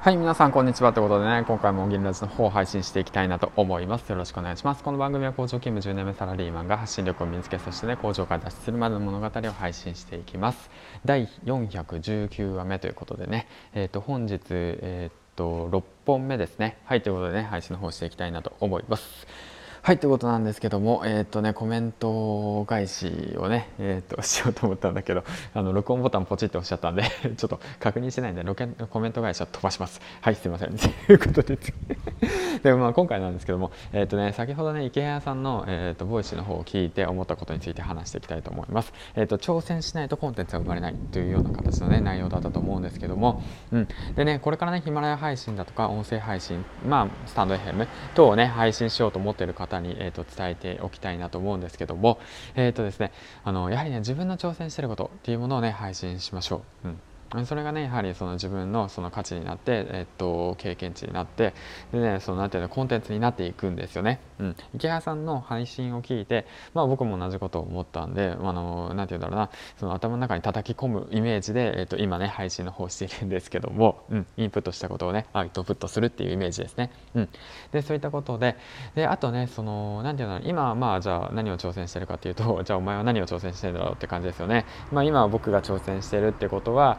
はい、皆さんこんにちはということでね、今回も銀ラジの方を配信していきたいなと思います。よろしくお願いします。この番組は工場勤務10年目サラリーマンが発信力を身につけ、そしてね、工場から脱出するまでの物語を配信していきます。第419話目ということでね、えっ、ー、と、本日、えっ、ー、と、6本目ですね。はい、ということでね、配信の方していきたいなと思います。はいということなんですけども、えー、っとね、コメント返しをね、えー、っと しようと思ったんだけどあの録音ボタンポチって押しちゃったんで ちょっと確認してないんでロケコメント返しは飛ばします。はいすいません。ということででまあ今回なんですけども、えー、っとね、先ほどね池谷さんの、えー、っとボイスの方を聞いて思ったことについて話していきたいと思います、えー、っと挑戦しないとコンテンツは生まれないというような形のね内容だったと思ですけども、うん、でねこれからねヒマラヤ配信だとか音声配信まあスタンド FM 等をね配信しようと思っている方に、えー、と伝えておきたいなと思うんですけども、えーとですね、あのやはりね自分の挑戦してることっていうものをね配信しましょう。うんそれがねやはりその自分のその価値になって、えっと、経験値になってでねそのなんていうのコンテンツになっていくんですよね。うん、池谷さんの配信を聞いて、まあ、僕も同じことを思ったんで、あのなんていうんだろうなその頭の中に叩き込むイメージで、えっと、今ね配信の方しているんですけども、うん、インプットしたことをねアウトプットするっていうイメージですね。うん、でそういったことでであとねそのなんていうの今まあじゃあ何を挑戦してるかっていうと じゃあお前は何を挑戦してるんだろうって感じですよね。まあ、今僕が挑戦してるってことは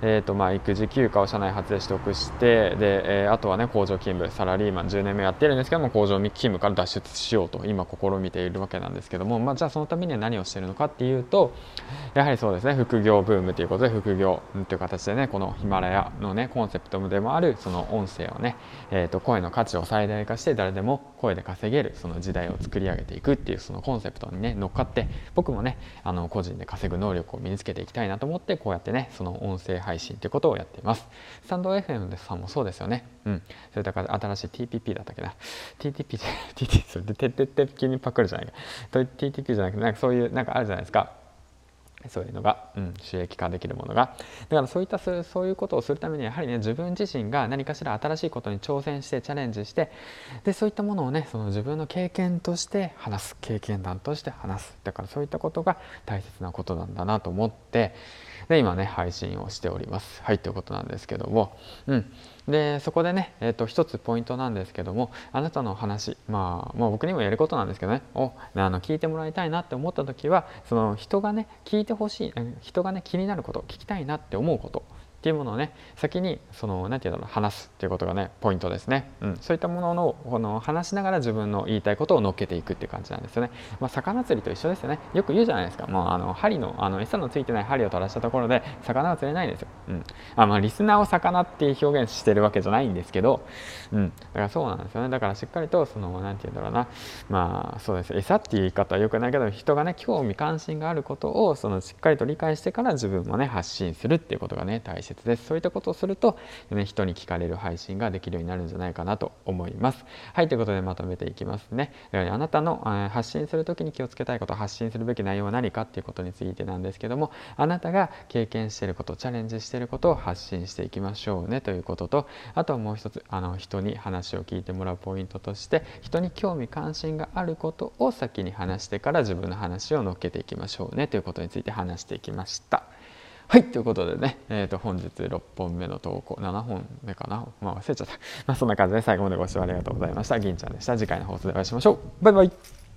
えーとまあ、育児休暇を社内発で取得してで、えー、あとは、ね、工場勤務サラリーマン10年目やってるんですけども工場勤務から脱出しようと今試みているわけなんですけども、まあ、じゃあそのためには何をしているのかっていうとやはりそうですね副業ブームということで副業という形でねこのヒマラヤの、ね、コンセプトでもあるその音声をね、えー、と声の価値を最大化して誰でも声で稼げるその時代を作り上げていくっていうそのコンセプトにね乗っかって僕もねあの個人で稼ぐ能力を身につけていきたいなと思ってこうやってねその音声配配信ということをやっています。スタンド FM さんもそうですよね。うん。それだから新しい TPP だったっけな。TTP じゃ、TT、それで、てってって急にパクるじゃないか。TTP じゃなくて、なんかそういう、なんかあるじゃないですか。そういうのが、うん、収益化できるものが。だからそういったそういうことをするためにやはりね自分自身が何かしら新しいことに挑戦してチャレンジしてでそういったものをねその自分の経験として話す。経験談として話す。だからそういったことが大切なことなんだなと思ってで今ね配信をしております。はいということなんですけども。うん。でそこでね、えーと、一つポイントなんですけどもあなたの話、まあ、まあ僕にもやることなんですけどね。をあの聞いてもらいたいなって思った時はその人がね聞いてほしい人がね気になること聞きたいなって思うこと。っていうものをね先にその何て言うんだろう話すっていうことがねポイントですね、うん、そういったもののこの話しながら自分の言いたいことを乗っけていくっていう感じなんですよね、まあ、魚釣りと一緒ですよね。よく言うじゃないですか。もうあの針のあの餌のついてない針を垂らしたところで魚は釣れないんですよ、うん、あまあリスナーを魚っていう表現してるわけじゃないんですけど、うん、だからそうなんですよね。だからしっかりとその何て言うんだろうな。まあそうです。餌っていう言い方はよくないけど人がね興味関心があることをそのしっかりと理解してから自分もね発信するっていうことがね大切ですそういったことをすると、ね、人に聞かれる配信ができるようになるんじゃないかなと思います。はい、ということでまとめていきますね。あなたのえ発信する時に気をつけたいこと、発信するべき内容は何かっていうことについてなんですけども、あなたが経験していること、チャレンジしていることを発信していきましょうねということと、あとはもう一つ、あの人に話を聞いてもらうポイントとして、人に興味関心があることを先に話してから自分の話を乗っけていきましょうねということについて話していきました。はいということでね、えー、と本日6本目の投稿7本目かな、まあ、忘れちゃった、まあ、そんな感じで最後までご視聴ありがとうございました。銀ちゃんでした。次回の放送でお会いしましょう。バイバイ。